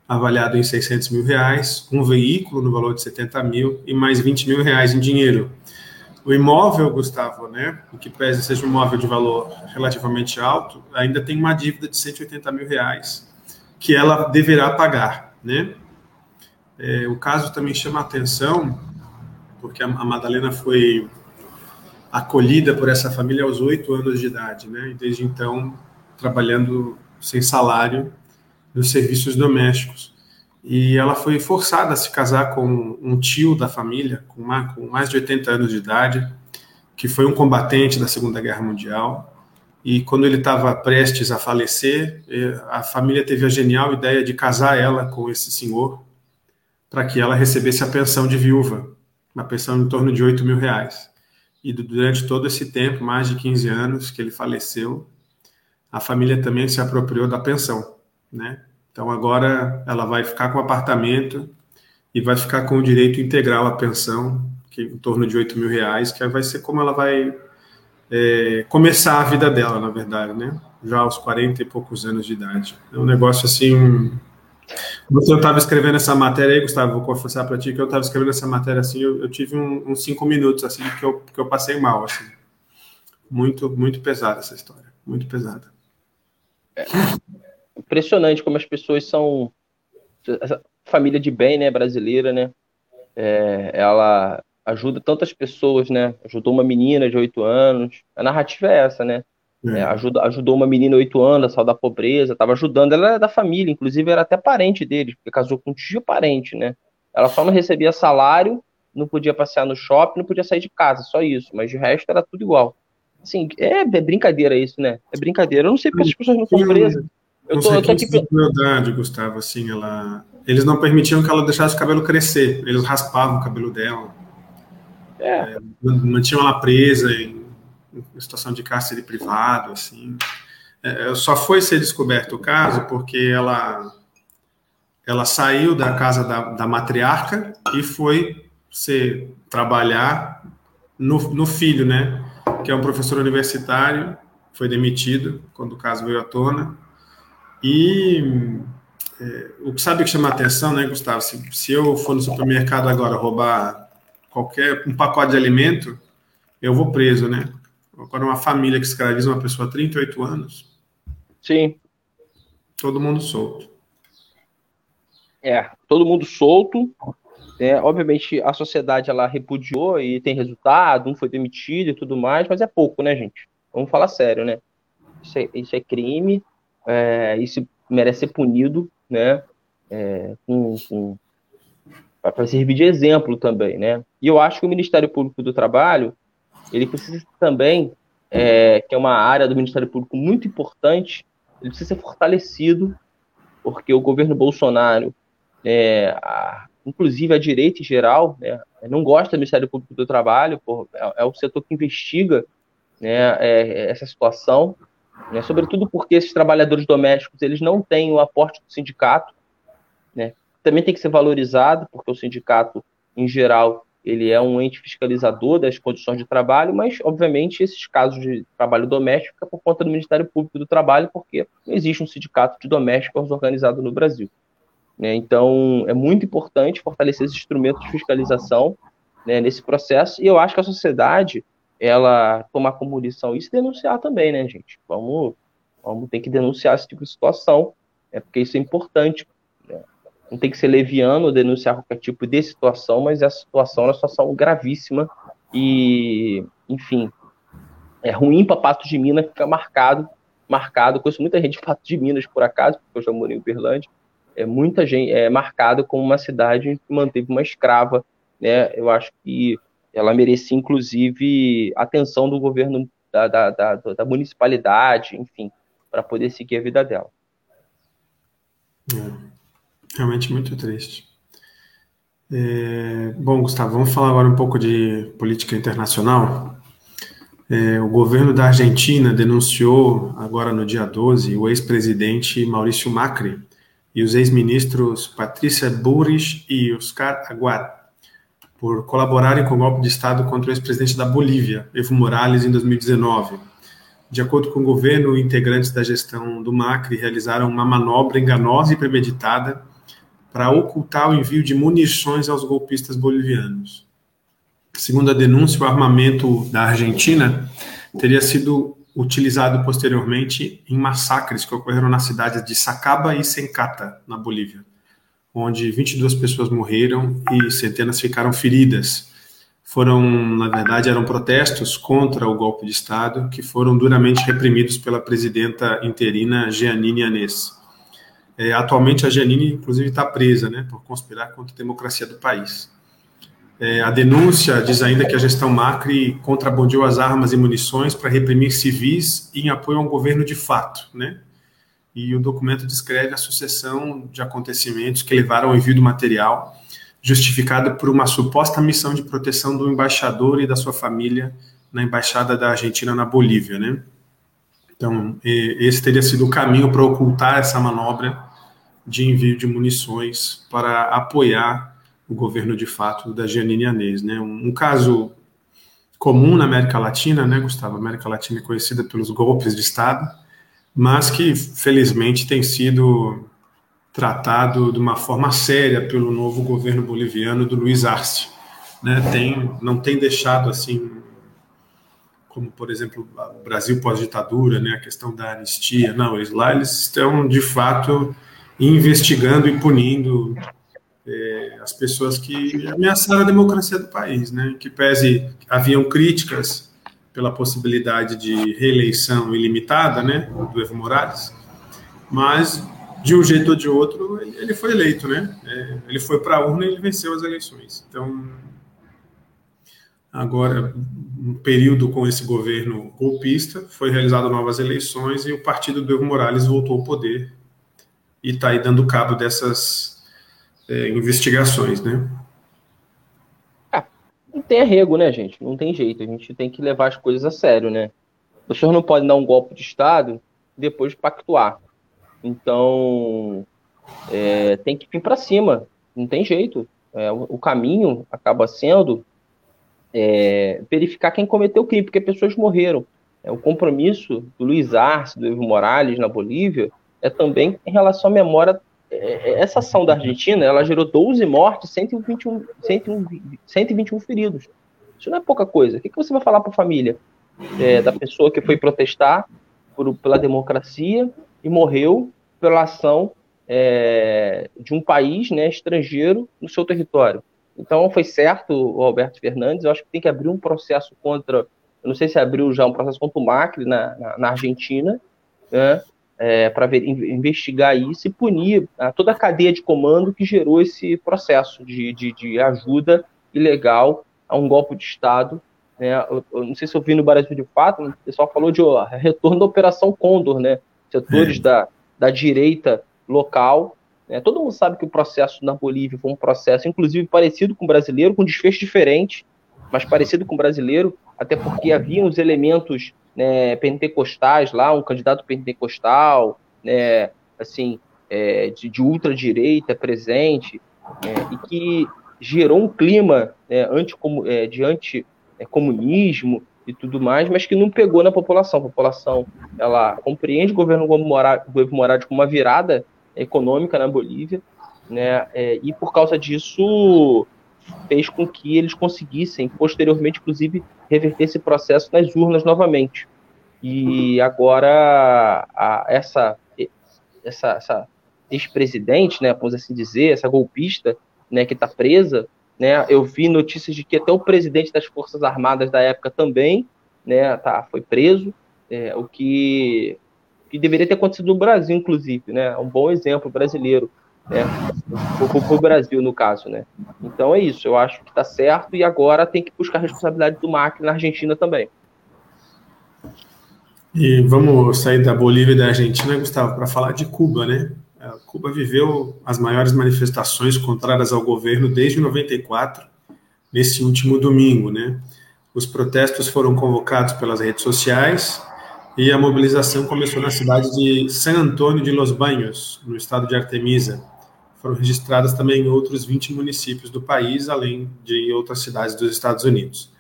avaliado em 600 mil reais, um veículo no valor de 70 mil e mais 20 mil reais em dinheiro. O imóvel, Gustavo, né, o que pese seja um imóvel de valor relativamente alto, ainda tem uma dívida de 180 mil reais que ela deverá pagar, né? É, o caso também chama atenção porque a Madalena foi acolhida por essa família aos oito anos de idade, né? E desde então trabalhando sem salário nos serviços domésticos e ela foi forçada a se casar com um tio da família, com, uma, com mais de 80 anos de idade, que foi um combatente da Segunda Guerra Mundial. E quando ele estava prestes a falecer, eh, a família teve a genial ideia de casar ela com esse senhor, para que ela recebesse a pensão de viúva, uma pensão em torno de 8 mil reais. E durante todo esse tempo, mais de 15 anos que ele faleceu, a família também se apropriou da pensão, né? Então agora ela vai ficar com o apartamento e vai ficar com o direito integral à pensão, que em torno de 8 mil reais, que vai ser como ela vai é, começar a vida dela, na verdade, né? Já aos 40 e poucos anos de idade. É um negócio assim. Você eu estava escrevendo essa matéria aí, Gustavo, vou confessar para ti que eu estava escrevendo essa matéria assim, eu, eu tive um, uns cinco minutos assim que eu, que eu passei mal, assim. Muito, muito pesada essa história, muito pesada. É impressionante como as pessoas são família de bem, né, brasileira, né? É, ela ajuda tantas pessoas, né? Ajudou uma menina de oito anos. A narrativa é essa, né? É. É, ajuda, ajudou uma menina de oito anos a sair da pobreza, estava ajudando. Ela era da família, inclusive era até parente deles, porque casou com um tio parente, né? Ela só não recebia salário, não podia passear no shopping, não podia sair de casa, só isso. Mas de resto era tudo igual. Assim, é, é brincadeira isso, né? É brincadeira. Eu não sei porque as pessoas não são presas. Eu tô, eu tô aqui... de crueldade, Gustavo, assim, ela... Eles não permitiam que ela deixasse o cabelo crescer, eles raspavam o cabelo dela. É. é mantinham ela presa em, em, situação de cárcere privado, assim. É, é, só foi ser descoberto o caso porque ela ela saiu da casa da, da matriarca e foi ser trabalhar no, no filho, né? Que é um professor universitário, foi demitido quando o caso veio à tona e é, o que sabe que chama a atenção, né, Gustavo? Se, se eu for no supermercado agora roubar qualquer um pacote de alimento, eu vou preso, né? Agora, uma família que escraviza uma pessoa há 38 anos. Sim. Todo mundo solto. É, todo mundo solto. É, obviamente, a sociedade ela repudiou e tem resultado, um foi demitido e tudo mais, mas é pouco, né, gente? Vamos falar sério, né? Isso é, isso é crime é, isso merece ser punido, né? É, para servir de exemplo também, né? E eu acho que o Ministério Público do Trabalho ele precisa também, é, que é uma área do Ministério Público muito importante, ele precisa ser fortalecido, porque o governo Bolsonaro, é, a, inclusive a direita em geral, né, não gosta do Ministério Público do Trabalho, por, é, é, o setor que investiga né, é, essa situação, né? sobretudo porque esses trabalhadores domésticos eles não têm o aporte do sindicato, né? também tem que ser valorizado, porque o sindicato, em geral, ele é um ente fiscalizador das condições de trabalho, mas, obviamente, esses casos de trabalho doméstico é por conta do Ministério Público do Trabalho, porque não existe um sindicato de domésticos organizado no Brasil. Né? Então, é muito importante fortalecer esses instrumentos de fiscalização né, nesse processo, e eu acho que a sociedade ela tomar como lição isso e denunciar também, né, gente? Vamos, vamos ter que denunciar esse tipo de situação, é porque isso é importante. Né? Não tem que ser leviano denunciar qualquer tipo de situação, mas essa situação é uma situação gravíssima e, enfim, é ruim para Pato de Minas ficar marcado marcado, conheço muita gente de fato de Minas, por acaso, porque eu já morei em Uberlândia, é muita gente é marcado como uma cidade que manteve uma escrava, né? Eu acho que ela merecia inclusive atenção do governo da, da, da, da municipalidade, enfim, para poder seguir a vida dela. É, realmente muito triste. É, bom, Gustavo, vamos falar agora um pouco de política internacional. É, o governo da Argentina denunciou, agora no dia 12, o ex-presidente Maurício Macri e os ex-ministros Patrícia Burris e Oscar Aguad por colaborarem com o golpe de Estado contra o ex-presidente da Bolívia, Evo Morales, em 2019. De acordo com o governo, integrantes da gestão do Macri realizaram uma manobra enganosa e premeditada para ocultar o envio de munições aos golpistas bolivianos. Segundo a denúncia, o armamento da Argentina teria sido utilizado posteriormente em massacres que ocorreram nas cidades de Sacaba e Sencata, na Bolívia, onde 22 pessoas morreram e centenas ficaram feridas. Foram, na verdade, eram protestos contra o golpe de Estado que foram duramente reprimidos pela presidenta interina Jeanine Anês. É, atualmente, a Jeanine, inclusive, está presa né, por conspirar contra a democracia do país. É, a denúncia diz ainda que a gestão Macri contrabandeou as armas e munições para reprimir civis em apoio a um governo de fato, né? E o documento descreve a sucessão de acontecimentos que levaram ao envio do material, justificado por uma suposta missão de proteção do embaixador e da sua família na embaixada da Argentina na Bolívia, né? Então, esse teria sido o caminho para ocultar essa manobra de envio de munições para apoiar o governo de fato da Giannini Anês, né? Um, um, caso comum na América Latina, né, Gustavo? A América Latina é conhecida pelos golpes de Estado, mas que felizmente tem sido tratado de uma forma séria pelo novo governo boliviano do Luiz Arce, né? Tem, não tem deixado assim como por exemplo Brasil pós-ditadura, né, a questão da anistia, não, eles lá eles estão de fato investigando e punindo é, as pessoas que ameaçaram a democracia do país, né? Que pese haviam críticas pela possibilidade de reeleição ilimitada, né, do Evo Morales, mas de um jeito ou de outro ele foi eleito, né? É, ele foi para a urna e ele venceu as eleições. Então agora um período com esse governo golpista foi realizado novas eleições e o partido do Evo Morales voltou ao poder e está aí dando cabo dessas é, investigações, né? Tem arrego, né, gente? Não tem jeito. A gente tem que levar as coisas a sério, né? O senhor não pode dar um golpe de Estado e depois pactuar. Então, é, tem que vir para cima. Não tem jeito. É, o, o, caminho acaba sendo é, verificar quem cometeu o crime, porque pessoas morreram. É, o compromisso do Luiz Arce, do Evo Morales na Bolívia, é também em relação à memória. É, é, essa ação da Argentina, ela gerou 12 mortes, 121, 121, 121 feridos. Isso não é pouca coisa. O que, que você vai falar para a família é, da pessoa que foi protestar por, pela democracia e morreu pela ação é, de um país né, estrangeiro no seu território? Então foi certo o Alberto Fernandes, eu acho que tem que abrir um processo contra, eu não sei se abriu já um processo contra o Macri na, na, na Argentina, né, é, para investigar isso e punir a, toda a cadeia de comando que gerou esse processo de, de, de ajuda ilegal a um golpe de Estado. Né? Eu, eu não sei se eu vi no Brasil de fato, o pessoal falou de ó, retorno da Operação Condor, né? setores é. da, da direita local. Né? Todo mundo sabe que o processo na Bolívia foi um processo, inclusive, parecido com o brasileiro, com desfecho diferente, mas parecido com o brasileiro, até porque havia os elementos né, pentecostais lá, um candidato pentecostal, né, assim, é, de, de ultradireita presente, é, e que gerou um clima né, anti, é, de anticomunismo e tudo mais, mas que não pegou na população. A população ela compreende o governo Evo Morales como uma virada econômica na Bolívia, né, é, e por causa disso fez com que eles conseguissem, posteriormente, inclusive, reverter esse processo nas urnas novamente. E agora a, essa, essa, essa ex-presidente, né, vamos assim dizer, essa golpista, né, que está presa, né, eu vi notícias de que até o presidente das Forças Armadas da época também, né, tá, foi preso, é, o que que deveria ter acontecido no Brasil, inclusive, né? Um bom exemplo brasileiro, né? Para o Brasil, no caso, né? Então é isso, eu acho que está certo e agora tem que buscar a responsabilidade do Macri na Argentina também. E vamos sair da Bolívia e da Argentina, Gustavo, para falar de Cuba, né? Cuba viveu as maiores manifestações contrárias ao governo desde 94, nesse último domingo, né? Os protestos foram convocados pelas redes sociais e a mobilização começou na cidade de San Antônio de Los Baños, no estado de Artemisa. Foram registradas também em outros 20 municípios do país, além de outras cidades dos Estados Unidos.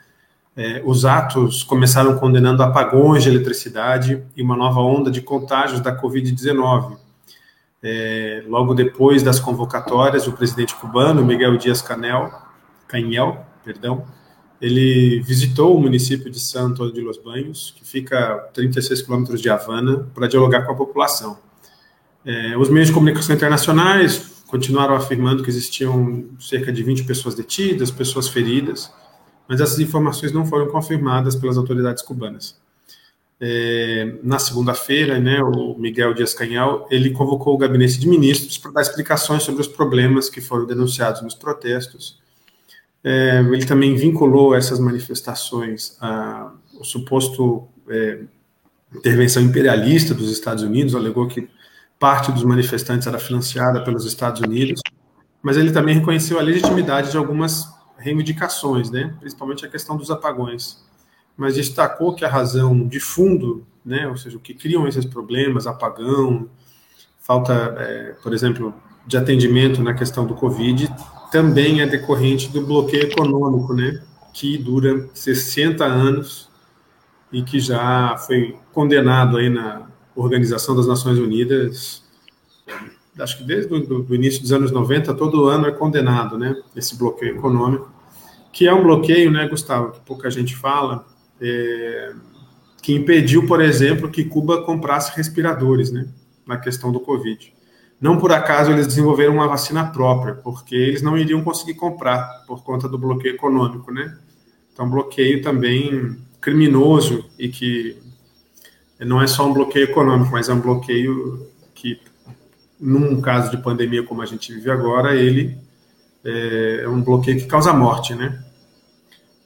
É, os atos começaram condenando apagões de eletricidade e uma nova onda de contágios da Covid-19. É, logo depois das convocatórias, o presidente cubano, Miguel Dias Canel, Canhel, perdão, ele visitou o município de Santo de Los Banhos, que fica a 36 quilômetros de Havana, para dialogar com a população. É, os meios de comunicação internacionais continuaram afirmando que existiam cerca de 20 pessoas detidas, pessoas feridas, mas essas informações não foram confirmadas pelas autoridades cubanas. É, na segunda-feira, né, o Miguel Dias Canhal, ele convocou o gabinete de ministros para dar explicações sobre os problemas que foram denunciados nos protestos é, ele também vinculou essas manifestações ao suposto é, intervenção imperialista dos Estados Unidos, alegou que parte dos manifestantes era financiada pelos Estados Unidos, mas ele também reconheceu a legitimidade de algumas reivindicações, né, principalmente a questão dos apagões, mas destacou que a razão de fundo, né, ou seja, o que criam esses problemas, apagão, falta, é, por exemplo, de atendimento na questão do Covid, também é decorrente do bloqueio econômico, né, que dura 60 anos e que já foi condenado aí na Organização das Nações Unidas, acho que desde o início dos anos 90, todo ano é condenado, né, esse bloqueio econômico, que é um bloqueio, né, Gustavo, que pouca gente fala, é, que impediu, por exemplo, que Cuba comprasse respiradores, né, na questão do Covid. Não por acaso eles desenvolveram uma vacina própria, porque eles não iriam conseguir comprar por conta do bloqueio econômico, né? Então, bloqueio também criminoso e que não é só um bloqueio econômico, mas é um bloqueio que, num caso de pandemia como a gente vive agora, ele é, é um bloqueio que causa morte, né?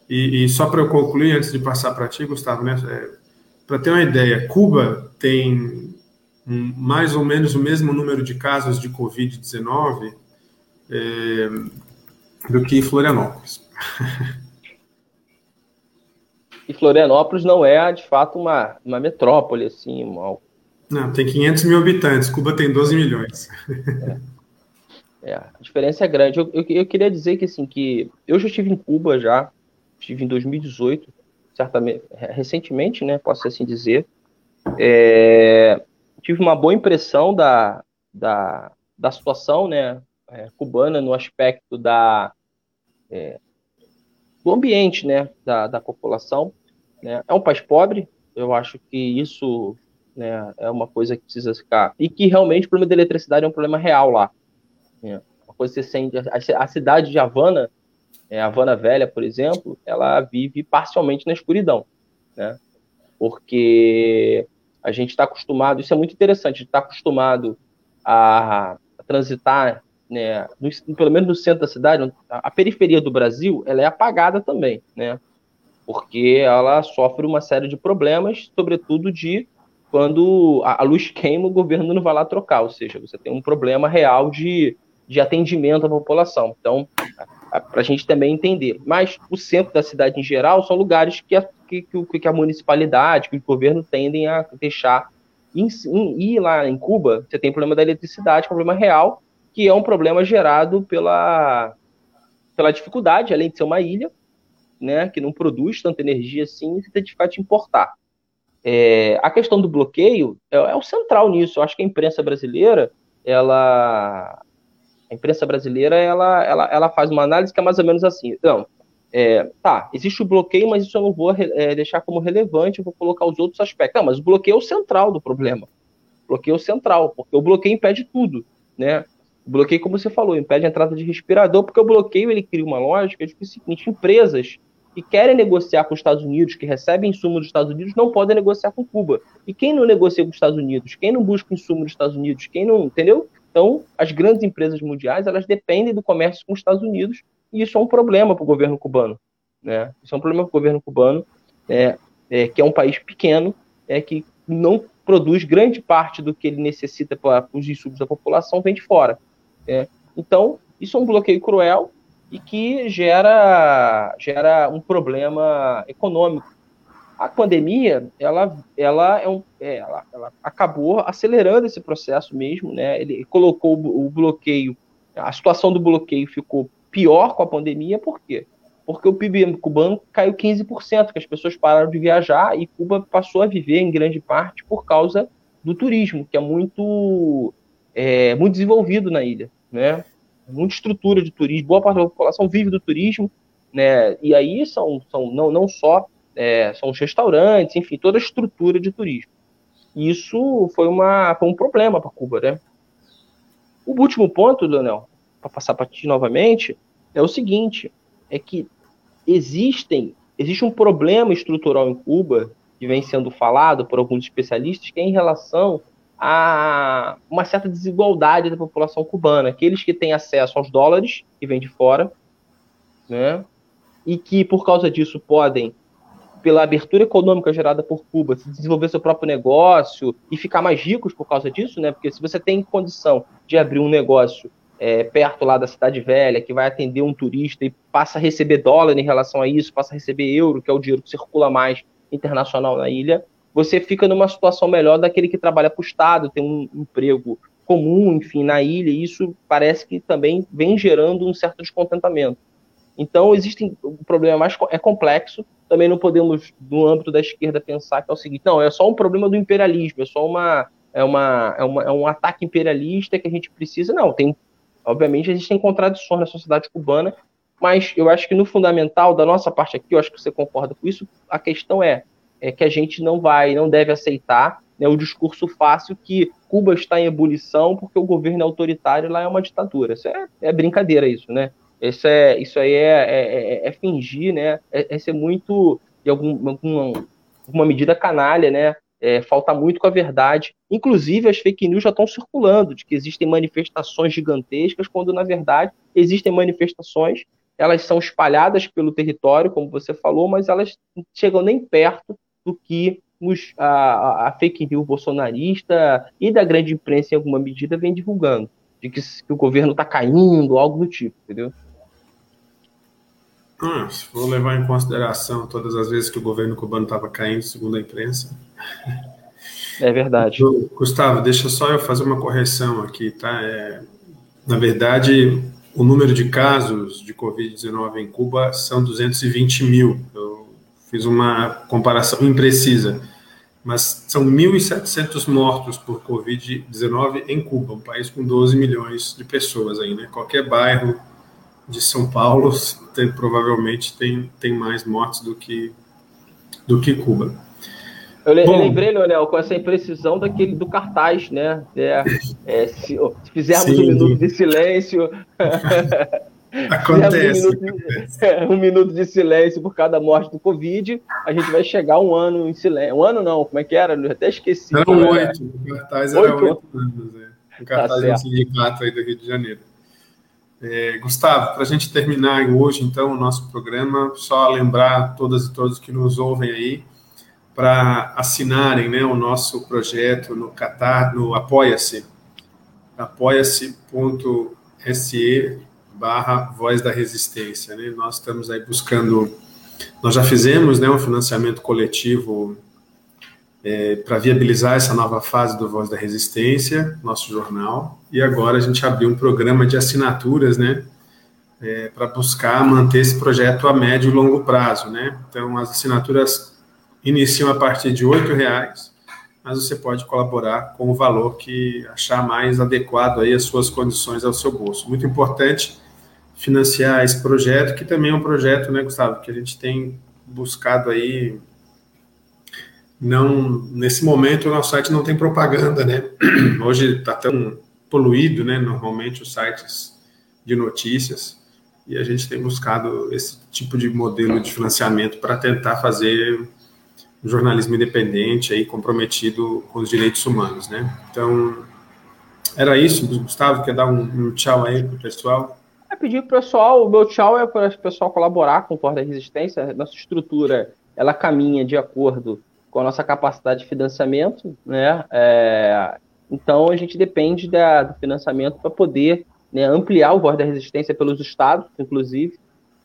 E, e só para eu concluir, antes de passar para ti, Gustavo, né? É, para ter uma ideia, Cuba tem mais ou menos o mesmo número de casos de Covid-19 é, do que Florianópolis. *laughs* E Florianópolis não é, de fato, uma, uma metrópole, assim, uma... Não, tem 500 mil habitantes, Cuba tem 12 milhões. É, é a diferença é grande. Eu, eu, eu, queria dizer que, assim, que eu já estive em Cuba, já, estive em 2018, certamente, recentemente, né, posso assim dizer, é, tive uma boa impressão da, da, da situação né, é, cubana no aspecto da, é, do ambiente né, da, da população. Né. É um país pobre, eu acho que isso né, é uma coisa que precisa ficar. E que realmente o problema da eletricidade é um problema real lá. Né. Uma coisa que você sente. A, a cidade de Havana, é, Havana Velha, por exemplo, ela vive parcialmente na escuridão. Né? Porque a gente está acostumado, isso é muito interessante, a gente está acostumado a, a transitar, né, no, pelo menos no centro da cidade, a, periferia do Brasil, ela é apagada também, né? Porque ela sofre uma série de problemas, sobretudo de quando a, a luz queima, o governo não vai lá trocar, ou seja, você tem um problema real de, de atendimento à população. Então, para a gente também entender. Mas o centro da cidade em geral são lugares que a, que, que a municipalidade, que o governo tendem a deixar. E lá em Cuba, você tem problema da eletricidade, é problema real, que é um problema gerado pela, pela dificuldade, além de ser uma ilha, né, que não produz tanta energia assim, você tem de importar. É, a questão do bloqueio é, é, o central nisso. Eu acho que a imprensa brasileira, ela, a imprensa brasileira, ela, ela, ela faz uma análise que é mais ou menos assim. Não, é, tá, existe o bloqueio, mas isso eu não vou é, deixar como relevante, eu vou colocar os outros aspectos. Não, mas o bloqueio é o central do problema. O bloqueio é o central, porque o bloqueio impede tudo, né? O bloqueio, como você falou, impede a entrada de respirador, porque o bloqueio ele cria uma lógica de que é seguinte, empresas que querem negociar com os Estados Unidos, que recebem insumos dos Estados Unidos, não podem negociar com Cuba. E quem não negocia com os Estados Unidos? Quem não busca insumo dos Estados Unidos? Quem não, entendeu? Então, as grandes empresas mundiais, elas dependem do comércio com os Estados Unidos, e isso é um problema para o governo cubano. Né? Isso é um problema para o governo cubano, é, é, que é um país pequeno, é, que não produz grande parte do que ele necessita para os insumos da população, vem de fora. É. Então, isso é um bloqueio cruel e que gera, gera um problema econômico. A pandemia, ela, ela, é um, é, ela, ela acabou acelerando esse processo mesmo, né? Ele colocou o bloqueio, a situação do bloqueio ficou pior com a pandemia, por quê? Porque o PIB cubano caiu 15%, que as pessoas pararam de viajar e Cuba passou a viver em grande parte por causa do turismo, que é muito, é, muito desenvolvido na ilha, né? muita estrutura de turismo, boa parte da população vive do turismo, né? E aí são, são não, não só é, são os restaurantes, enfim, toda a estrutura de turismo. Isso foi, uma, foi um problema para Cuba, né? O último ponto, Daniel, para passar para ti novamente, é o seguinte: é que existem existe um problema estrutural em Cuba que vem sendo falado por alguns especialistas que é em relação a uma certa desigualdade da população cubana. Aqueles que têm acesso aos dólares, que vêm de fora, né, e que, por causa disso, podem, pela abertura econômica gerada por Cuba, desenvolver seu próprio negócio e ficar mais ricos por causa disso, né? Porque se você tem condição de abrir um negócio é, perto lá da cidade velha, que vai atender um turista e passa a receber dólar em relação a isso, passa a receber euro, que é o dinheiro que circula mais internacional na ilha, você fica numa situação melhor daquele que trabalha para o Estado, tem um emprego comum, enfim, na ilha, e isso parece que também vem gerando um certo descontentamento. Então, existem, o problema mais é complexo, também não podemos, no âmbito da esquerda, pensar que é o seguinte, não, é só um problema do imperialismo, é só uma, é uma, é, uma, é um ataque imperialista que a gente precisa, não, tem, obviamente, existem contradições na sociedade cubana, mas eu acho que no fundamental da nossa parte aqui, eu acho que você concorda com isso, a questão é, é que a gente não vai, não deve aceitar né, o discurso fácil que Cuba está em ebulição porque o governo é autoritário e lá é uma ditadura. Isso é, é brincadeira, isso, né? Isso, é, isso aí é, é, é, é fingir, né? É, é, ser muito, de algum, alguma, alguma medida canalha, né? É, falta muito com a verdade. Inclusive, as fake news já estão circulando de que existem manifestações gigantescas, quando na verdade existem manifestações, elas são espalhadas pelo território, como você falou, mas elas chegam nem perto do que os, a, a, fake news bolsonarista e da grande imprensa, em alguma medida, vem divulgando. De que, que o governo está caindo, algo do tipo, entendeu? Ah, vou levar em consideração todas as vezes que o governo cubano estava caindo, segundo a imprensa. É verdade. Gustavo, deixa só eu fazer uma correção aqui, tá? É, na verdade, o número de casos de Covid-19 em Cuba são 220 mil. Eu fiz uma comparação imprecisa, mas são 1.700 mortos por Covid-19 em Cuba, um país com 12 milhões de pessoas aí, né? Qualquer bairro de São Paulo *laughs* tem, provavelmente tem, tem mais mortes do que, do que Cuba. Eu, Bom, lembrei, Leonel, com essa imprecisão daquele do cartaz, né? É, é, se, se, fizermos sim. um minuto de silêncio. *laughs* Acontece. Um minuto, de, é, *laughs* um minuto, de silêncio por cada morte do Covid, a gente vai chegar um ano em silêncio. Um ano não, como é que era? Eu até esqueci. Eram oito, o cartaz era oito anos. É. O cartaz tá do sindicato aí do Rio de Janeiro. É, Gustavo, para a gente terminar hoje, então, o nosso programa, só lembrar todas e todos que nos ouvem aí para assinarem né, o nosso projeto no Catar, no Apoia-se, apoia-se.se barra Voz da Resistência. Né? Nós estamos aí buscando, nós já fizemos né, um financiamento coletivo é, para viabilizar essa nova fase do Voz da Resistência, nosso jornal, e agora a gente abriu um programa de assinaturas, né, é, para buscar manter esse projeto a médio e longo prazo, né. Então, as assinaturas iniciam a partir de R$ reais mas você pode colaborar com o valor que achar mais adequado aí às suas condições ao seu bolso. Muito importante financiar esse projeto, que também é um projeto, né, Gustavo, que a gente tem buscado aí. Não, nesse momento o nosso site não tem propaganda, né? *clears throat* Hoje está tão poluído, né? Normalmente os sites de notícias e a gente tem buscado esse tipo de modelo de financiamento para tentar fazer um jornalismo independente aí comprometido com os direitos humanos, né? Então, era isso, Gustavo, quer dar um, um tchau aí para o pessoal? É pedir para o pessoal, o meu tchau é para o pessoal colaborar com o Porta Resistência, nossa estrutura, ela caminha de acordo com a nossa capacidade de financiamento, né? É, então, a gente depende da, do financiamento para poder né, ampliar o Voz da Resistência pelos estados, inclusive.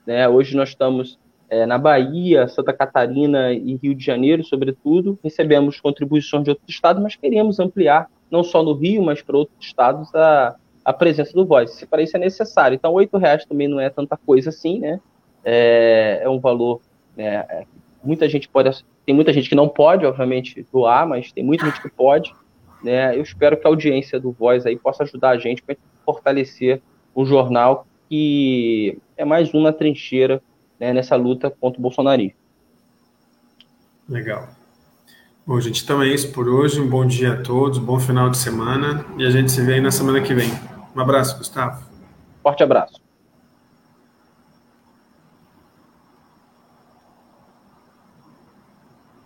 Né? Hoje nós estamos é, na Bahia, Santa Catarina e Rio de Janeiro, sobretudo. Recebemos contribuições de outros estados, mas queremos ampliar, não só no Rio, mas para outros estados, a, a presença do Voz. Para isso é necessário. Então, R$ reais também não é tanta coisa assim, né? É, é um valor. Né, é, muita gente pode. Tem muita gente que não pode, obviamente, doar, mas tem muita gente que pode. Né? Eu espero que a audiência do Voz aí possa ajudar a gente para fortalecer o jornal que é mais uma trincheira né, nessa luta contra o bolsonarismo. Legal. Bom, gente, então é isso por hoje. Um bom dia a todos, bom final de semana e a gente se vê aí na semana que vem. Um abraço, Gustavo. Forte abraço.